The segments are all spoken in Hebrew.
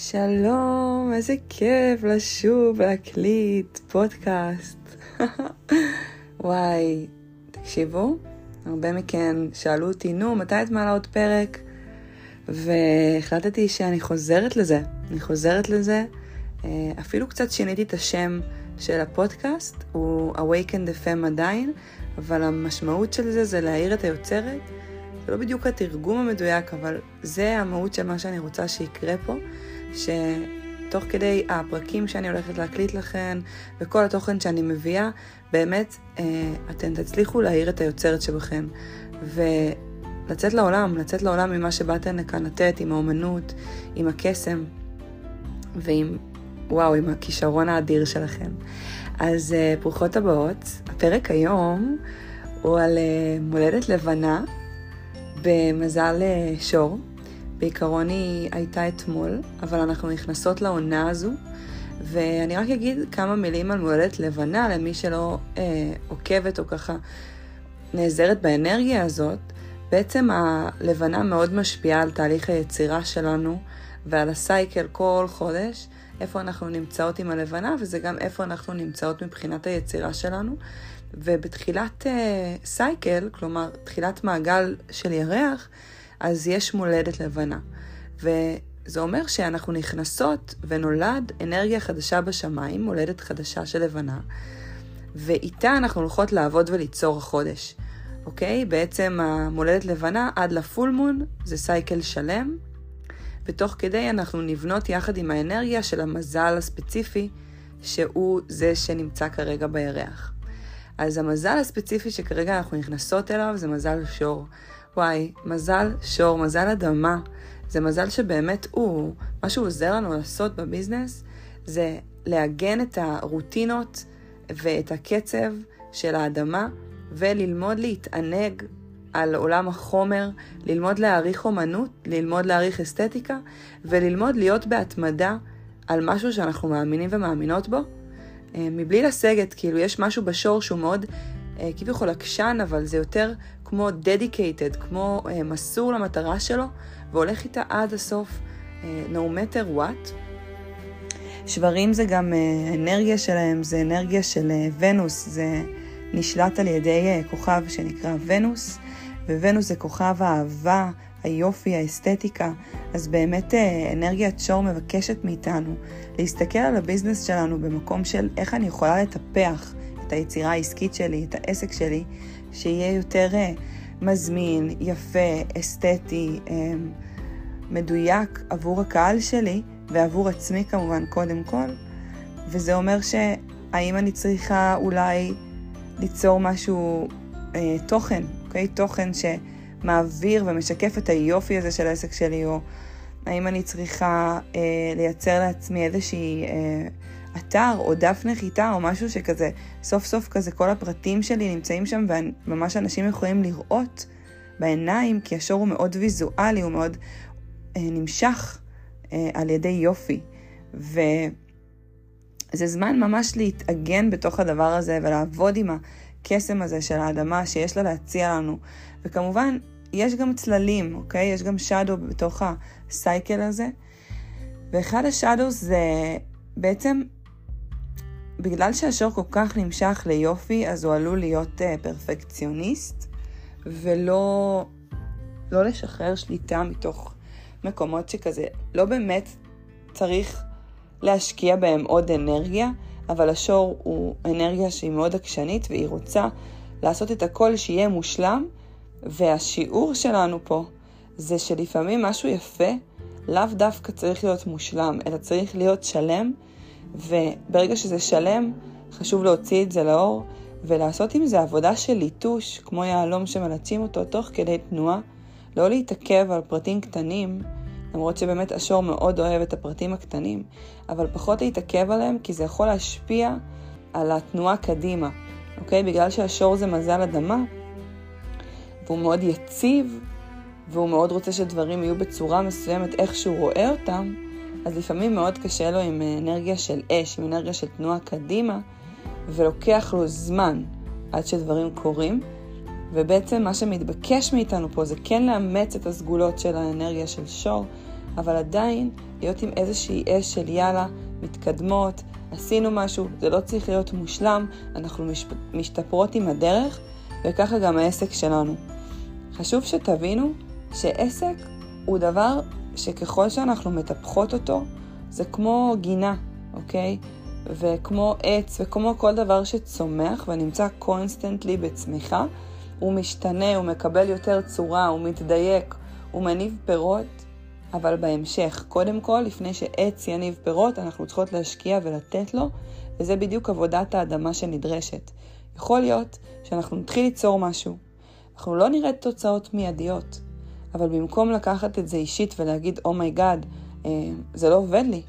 שלום, איזה כיף לשוב להקליט פודקאסט. וואי, תקשיבו, הרבה מכן שאלו אותי, נו, מתי את מעלה עוד פרק? והחלטתי שאני חוזרת לזה. אני חוזרת לזה. אה, אפילו קצת שיניתי את השם של הפודקאסט, הוא Awaken the Fem עדיין, אבל המשמעות של זה זה להעיר את היוצרת. זה לא בדיוק התרגום המדויק, אבל זה המהות של מה שאני רוצה שיקרה פה. שתוך כדי הפרקים שאני הולכת להקליט לכם וכל התוכן שאני מביאה, באמת אה, אתם תצליחו להעיר את היוצרת שבכם ולצאת לעולם, לצאת לעולם ממה שבאתם לכאן לתת, עם האומנות, עם הקסם ועם, וואו, עם הכישרון האדיר שלכם. אז אה, ברוכות הבאות, הפרק היום הוא על אה, מולדת לבנה במזל שור. בעיקרון היא הייתה אתמול, אבל אנחנו נכנסות לעונה הזו, ואני רק אגיד כמה מילים על מולדת לבנה למי שלא אה, עוקבת או ככה נעזרת באנרגיה הזאת. בעצם הלבנה מאוד משפיעה על תהליך היצירה שלנו ועל הסייקל כל חודש, איפה אנחנו נמצאות עם הלבנה, וזה גם איפה אנחנו נמצאות מבחינת היצירה שלנו. ובתחילת אה, סייקל, כלומר תחילת מעגל של ירח, אז יש מולדת לבנה. וזה אומר שאנחנו נכנסות ונולד אנרגיה חדשה בשמיים, מולדת חדשה של לבנה, ואיתה אנחנו הולכות לעבוד וליצור החודש. אוקיי? בעצם המולדת לבנה עד לפול מון זה סייקל שלם, ותוך כדי אנחנו נבנות יחד עם האנרגיה של המזל הספציפי, שהוא זה שנמצא כרגע בירח. אז המזל הספציפי שכרגע אנחנו נכנסות אליו זה מזל שור. וואי, מזל שור, מזל אדמה. זה מזל שבאמת הוא, מה שהוא עוזר לנו לעשות בביזנס, זה לעגן את הרוטינות ואת הקצב של האדמה, וללמוד להתענג על עולם החומר, ללמוד להעריך אומנות, ללמוד להעריך אסתטיקה, וללמוד להיות בהתמדה על משהו שאנחנו מאמינים ומאמינות בו, אה, מבלי לסגת, כאילו יש משהו בשור שהוא מאוד כביכול עקשן, אבל זה יותר כמו dedicated, כמו uh, מסור למטרה שלו, והולך איתה עד הסוף, uh, no matter what. שברים זה גם אנרגיה שלהם, זה אנרגיה של ונוס, זה נשלט על ידי כוכב שנקרא ונוס, וונוס זה כוכב האהבה, היופי, האסתטיקה, אז באמת אנרגיית שור מבקשת מאיתנו להסתכל על הביזנס שלנו במקום של איך אני יכולה לטפח את היצירה העסקית שלי, את העסק שלי, שיהיה יותר אה, מזמין, יפה, אסתטי, אה, מדויק עבור הקהל שלי ועבור עצמי כמובן קודם כל. וזה אומר שהאם אני צריכה אולי ליצור משהו, אה, תוכן, אוקיי? תוכן שמעביר ומשקף את היופי הזה של העסק שלי, או האם אני צריכה אה, לייצר לעצמי איזושהי... אה, אתר או דף נחיתה או משהו שכזה, סוף סוף כזה כל הפרטים שלי נמצאים שם וממש אנשים יכולים לראות בעיניים, כי השור הוא מאוד ויזואלי, הוא מאוד אה, נמשך אה, על ידי יופי. וזה זמן ממש להתאגן בתוך הדבר הזה ולעבוד עם הקסם הזה של האדמה שיש לה להציע לנו. וכמובן, יש גם צללים, אוקיי? יש גם שדו בתוך הסייקל הזה. ואחד השדו זה בעצם בגלל שהשור כל כך נמשך ליופי, אז הוא עלול להיות uh, פרפקציוניסט, ולא לא לשחרר שליטה מתוך מקומות שכזה, לא באמת צריך להשקיע בהם עוד אנרגיה, אבל השור הוא אנרגיה שהיא מאוד עקשנית, והיא רוצה לעשות את הכל שיהיה מושלם, והשיעור שלנו פה זה שלפעמים משהו יפה לאו דווקא צריך להיות מושלם, אלא צריך להיות שלם. וברגע שזה שלם, חשוב להוציא את זה לאור ולעשות עם זה עבודה של ליטוש, כמו יהלום שמלטשים אותו תוך כדי תנועה, לא להתעכב על פרטים קטנים, למרות שבאמת השור מאוד אוהב את הפרטים הקטנים, אבל פחות להתעכב עליהם כי זה יכול להשפיע על התנועה קדימה, אוקיי? בגלל שהשור זה מזל אדמה, והוא מאוד יציב, והוא מאוד רוצה שדברים יהיו בצורה מסוימת איך שהוא רואה אותם, אז לפעמים מאוד קשה לו עם אנרגיה של אש, עם אנרגיה של תנועה קדימה, ולוקח לו זמן עד שדברים קורים. ובעצם מה שמתבקש מאיתנו פה זה כן לאמץ את הסגולות של האנרגיה של שור, אבל עדיין להיות עם איזושהי אש של יאללה, מתקדמות, עשינו משהו, זה לא צריך להיות מושלם, אנחנו משתפרות עם הדרך, וככה גם העסק שלנו. חשוב שתבינו שעסק הוא דבר שככל שאנחנו מטפחות אותו, זה כמו גינה, אוקיי? וכמו עץ וכמו כל דבר שצומח ונמצא constantly בצמיחה, הוא משתנה, הוא מקבל יותר צורה, הוא מתדייק, הוא מניב פירות, אבל בהמשך, קודם כל, לפני שעץ יניב פירות, אנחנו צריכות להשקיע ולתת לו, וזה בדיוק עבודת האדמה שנדרשת. יכול להיות שאנחנו נתחיל ליצור משהו, אנחנו לא נראה תוצאות מיידיות, אבל במקום לקחת את זה אישית ולהגיד, oh my god, oh uh, זה לא עובד לי,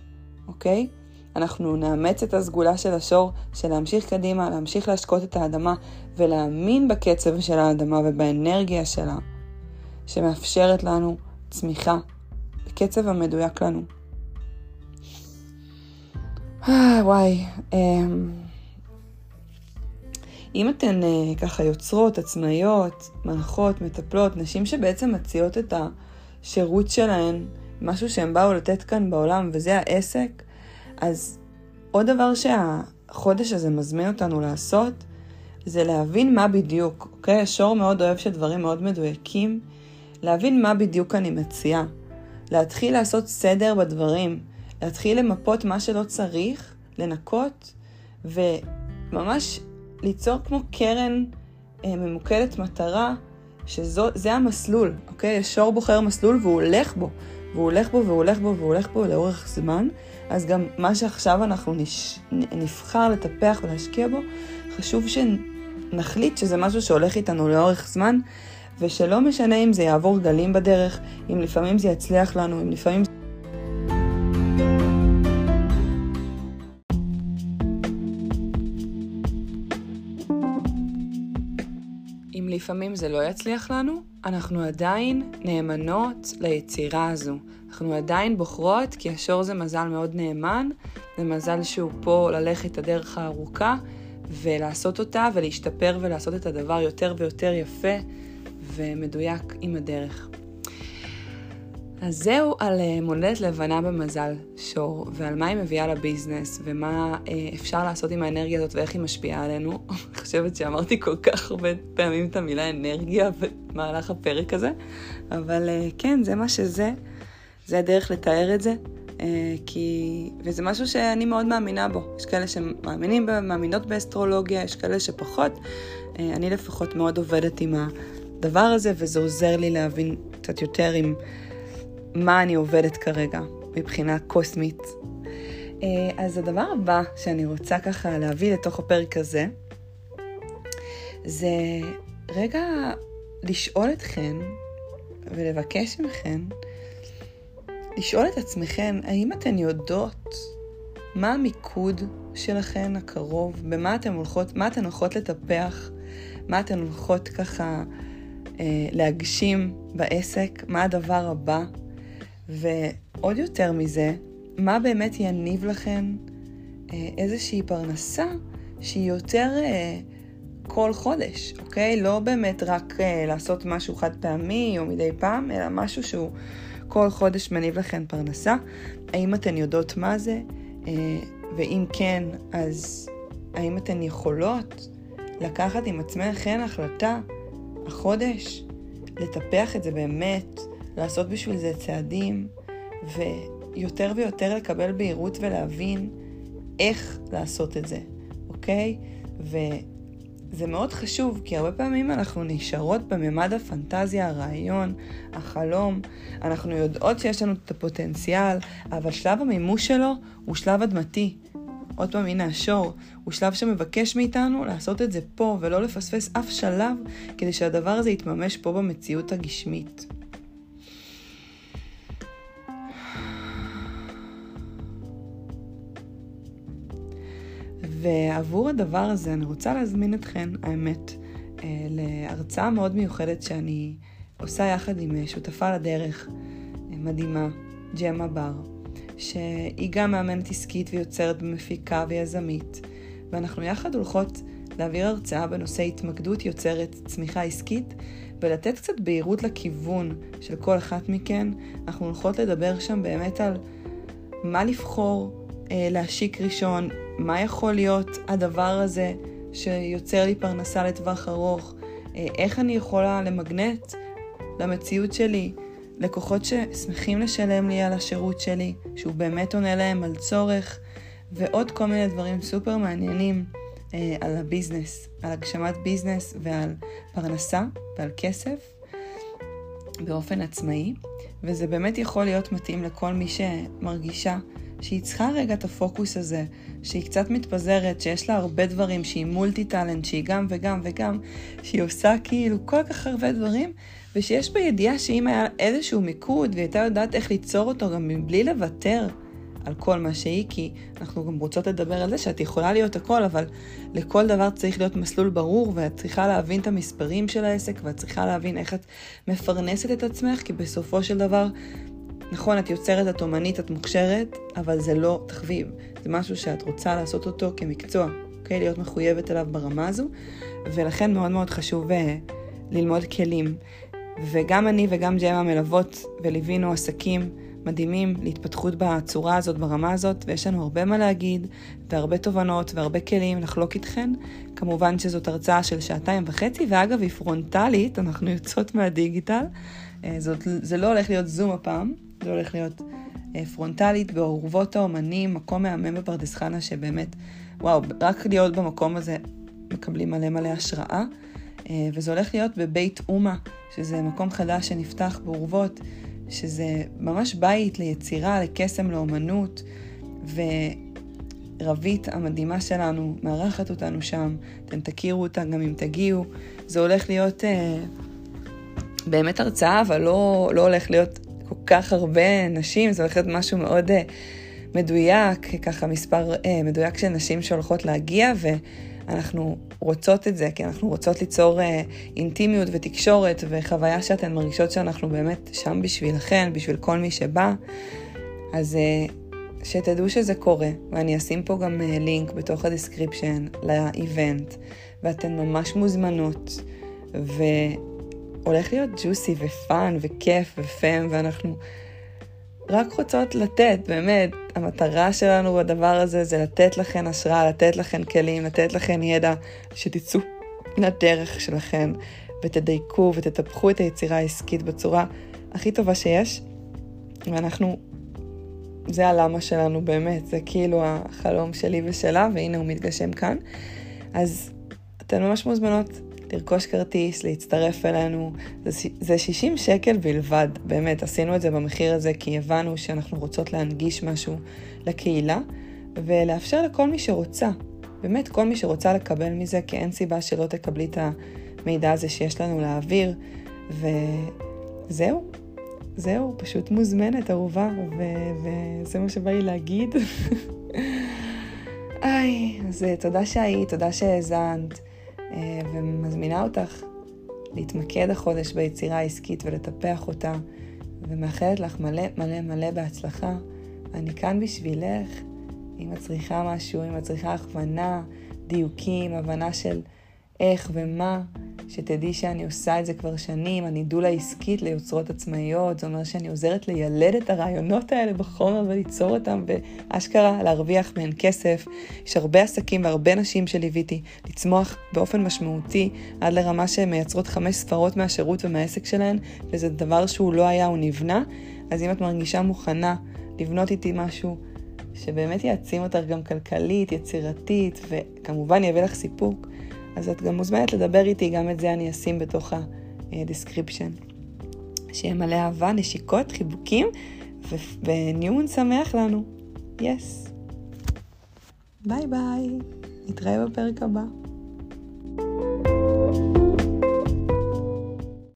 אוקיי? אנחנו נאמץ את הסגולה של השור, של להמשיך קדימה, להמשיך להשקות את האדמה ולהאמין בקצב של האדמה ובאנרגיה שלה, שמאפשרת לנו צמיחה בקצב המדויק לנו. אה, וואי, אמ, אם אתן אה, ככה יוצרות, עצמאיות, מנחות, מטפלות, נשים שבעצם מציעות את השירות שלהן, משהו שהן באו לתת כאן בעולם, וזה העסק, אז עוד דבר שהחודש הזה מזמין אותנו לעשות, זה להבין מה בדיוק, אוקיי? השור מאוד אוהב שדברים מאוד מדויקים, להבין מה בדיוק אני מציעה. להתחיל לעשות סדר בדברים, להתחיל למפות מה שלא צריך, לנקות, וממש ליצור כמו קרן אה, ממוקדת מטרה, שזה המסלול, אוקיי? השור בוחר מסלול והוא הולך בו, והוא הולך בו והוא הולך בו והוא הולך בו לאורך זמן, אז גם מה שעכשיו אנחנו נש... נבחר לטפח ולהשקיע בו, חשוב שנחליט שזה משהו שהולך איתנו לאורך זמן, ושלא משנה אם זה יעבור גלים בדרך, אם לפעמים זה יצליח לנו, אם לפעמים... אם לפעמים זה לא יצליח לנו, אנחנו עדיין נאמנות ליצירה הזו. אנחנו עדיין בוחרות, כי השור זה מזל מאוד נאמן, זה מזל שהוא פה ללכת את הדרך הארוכה ולעשות אותה ולהשתפר ולעשות את הדבר יותר ויותר יפה ומדויק עם הדרך. אז זהו על אה, מולדת לבנה במזל שור, ועל מה היא מביאה לביזנס, ומה אה, אפשר לעשות עם האנרגיה הזאת ואיך היא משפיעה עלינו. אני חושבת שאמרתי כל כך הרבה פעמים את המילה אנרגיה במהלך הפרק הזה, אבל אה, כן, זה מה שזה, זה הדרך לתאר את זה, כי... וזה משהו שאני מאוד מאמינה בו. יש כאלה שמאמינים, מאמינות באסטרולוגיה, יש כאלה שפחות. אני לפחות מאוד עובדת עם הדבר הזה, וזה עוזר לי להבין קצת יותר עם... מה אני עובדת כרגע מבחינה קוסמית. אה, אז הדבר הבא שאני רוצה ככה להביא לתוך הפרק הזה, זה רגע לשאול אתכן ולבקש מכן, לשאול את עצמכן, האם אתן יודעות מה המיקוד שלכן הקרוב, במה אתן הולכות, מה אתן הולכות לטפח, מה אתן הולכות ככה אה, להגשים בעסק, מה הדבר הבא ועוד יותר מזה, מה באמת יניב לכן אה, איזושהי פרנסה שהיא יותר אה, כל חודש, אוקיי? לא באמת רק אה, לעשות משהו חד פעמי או מדי פעם, אלא משהו שהוא כל חודש מניב לכן פרנסה. האם אתן יודעות מה זה? ואם כן, אז האם אתן יכולות לקחת עם עצמכן החלטה החודש, לטפח את זה באמת, לעשות בשביל זה צעדים, ויותר ויותר לקבל בהירות ולהבין איך לעשות את זה, אוקיי? וזה מאוד חשוב, כי הרבה פעמים אנחנו נשארות בממד הפנטזיה, הרעיון, החלום. אנחנו יודעות שיש לנו את הפוטנציאל, אבל שלב המימוש שלו הוא שלב אדמתי. עוד פעם, הנה השור, הוא שלב שמבקש מאיתנו לעשות את זה פה, ולא לפספס אף שלב, כדי שהדבר הזה יתממש פה במציאות הגשמית. ועבור הדבר הזה אני רוצה להזמין אתכן, האמת, אה, להרצאה מאוד מיוחדת שאני עושה יחד עם אה, שותפה לדרך אה, מדהימה, ג'מה בר, שהיא גם מאמנת עסקית ויוצרת ומפיקה ויזמית, ואנחנו יחד הולכות להעביר הרצאה בנושא התמקדות יוצרת צמיחה עסקית ולתת קצת בהירות לכיוון של כל אחת מכן. אנחנו הולכות לדבר שם באמת על מה לבחור להשיק ראשון, מה יכול להיות הדבר הזה שיוצר לי פרנסה לטווח ארוך, אה, איך אני יכולה למגנט למציאות שלי? לקוחות ששמחים לשלם לי על השירות שלי, שהוא באמת עונה להם על צורך, ועוד כל מיני דברים סופר מעניינים אה, על הביזנס, על הגשמת ביזנס ועל פרנסה ועל כסף באופן עצמאי, וזה באמת יכול להיות מתאים לכל מי שמרגישה שהיא צריכה רגע את הפוקוס הזה, שהיא קצת מתפזרת, שיש לה הרבה דברים, שהיא מולטי טאלנט, שהיא גם וגם וגם, שהיא עושה כאילו כל כך הרבה דברים, ושיש בה ידיעה שאם היה איזשהו מיקוד והיא הייתה יודעת איך ליצור אותו גם מבלי לוותר על כל מה שהיא, כי אנחנו גם רוצות לדבר על זה שאת יכולה להיות הכל, אבל לכל דבר צריך להיות מסלול ברור, ואת צריכה להבין את המספרים של העסק, ואת צריכה להבין איך את מפרנסת את עצמך, כי בסופו של דבר נכון, את יוצרת, את אומנית, את מוכשרת, אבל זה לא תחביב. זה משהו שאת רוצה לעשות אותו כמקצוע, אוקיי? להיות מחויבת אליו ברמה הזו, ולכן מאוד מאוד חשוב uh, ללמוד כלים. וגם אני וגם ג'מה מלוות וליווינו עסקים מדהימים להתפתחות בצורה הזאת, ברמה הזאת, ויש לנו הרבה מה להגיד, והרבה תובנות והרבה כלים לחלוק איתכן. כמובן שזאת הרצאה של שעתיים וחצי, ואגב, היא פרונטלית, אנחנו יוצאות מהדיגיטל. אה, זאת, זה לא הולך להיות זום הפעם, זה הולך להיות אה, פרונטלית באורוות האומנים, מקום מהמם בפרדס חנה שבאמת, וואו, רק להיות במקום הזה מקבלים מלא מלא השראה. אה, וזה הולך להיות בבית אומה, שזה מקום חדש שנפתח באורוות, שזה ממש בית ליצירה, לקסם, לאומנות, ורבית המדהימה שלנו מארחת אותנו שם, אתם תכירו אותה גם אם תגיעו. זה הולך להיות אה, באמת הרצאה, אבל לא, לא הולך להיות כל כך הרבה נשים, זה הולך להיות משהו מאוד uh, מדויק, ככה מספר uh, מדויק של נשים שהולכות להגיע, ואנחנו רוצות את זה, כי אנחנו רוצות ליצור uh, אינטימיות ותקשורת וחוויה שאתן מרגישות שאנחנו באמת שם בשבילכן, בשביל כל מי שבא. אז שתדעו שזה קורה, ואני אשים פה גם לינק בתוך ה description ל event, ואתן ממש מוזמנות. ו... הולך להיות juicy ו fun וכיף ופם, ואנחנו רק רוצות לתת, באמת, המטרה שלנו בדבר הזה זה לתת לכן השראה, לתת לכן כלים, לתת לכן ידע, שתצאו לדרך שלכן ותדייקו ותטפחו את היצירה העסקית בצורה הכי טובה שיש, ואנחנו, זה הלמה שלנו באמת, זה כאילו החלום שלי ושלה, והנה הוא מתגשם כאן. אז אתן ממש מוזמנות לרכוש כרטיס, להצטרף אלינו. זה, זה 60 שקל בלבד, באמת, עשינו את זה במחיר הזה כי הבנו שאנחנו רוצות להנגיש משהו לקהילה, ולאפשר לכל מי שרוצה, באמת כל מי שרוצה לקבל מזה, כי אין סיבה שלא תקבלי את המידע הזה שיש לנו להעביר, וזהו. זהו, פשוט מוזמנת, אהובה, ו- וזה מה שבא לי להגיד. איי, אז תודה שהיית, תודה שהאזנת. אה, ומזמינה אותך להתמקד החודש ביצירה העסקית ולטפח אותה, ומאחלת לך מלא מלא מלא בהצלחה. אני כאן בשבילך, אם את צריכה משהו, אם את צריכה הכוונה, דיוקים, הבנה של איך ומה. שתדעי שאני עושה את זה כבר שנים, אני דולה עסקית ליוצרות עצמאיות, זה אומר שאני עוזרת לילד את הרעיונות האלה בחומר וליצור אותם, ואשכרה להרוויח מהן כסף. יש הרבה עסקים והרבה נשים שליוויתי לצמוח באופן משמעותי עד לרמה שהן מייצרות חמש ספרות מהשירות ומהעסק שלהן, וזה דבר שהוא לא היה, הוא נבנה. אז אם את מרגישה מוכנה לבנות איתי משהו, שבאמת יעצים אותך גם כלכלית, יצירתית, וכמובן יביא לך סיפוק, אז את גם מוזמנת לדבר איתי, גם את זה אני אשים בתוך ה description. שיהיה מלא אהבה, נשיקות, חיבוקים, ו new moon שמח לנו. yes. ביי ביי. נתראה בפרק הבא.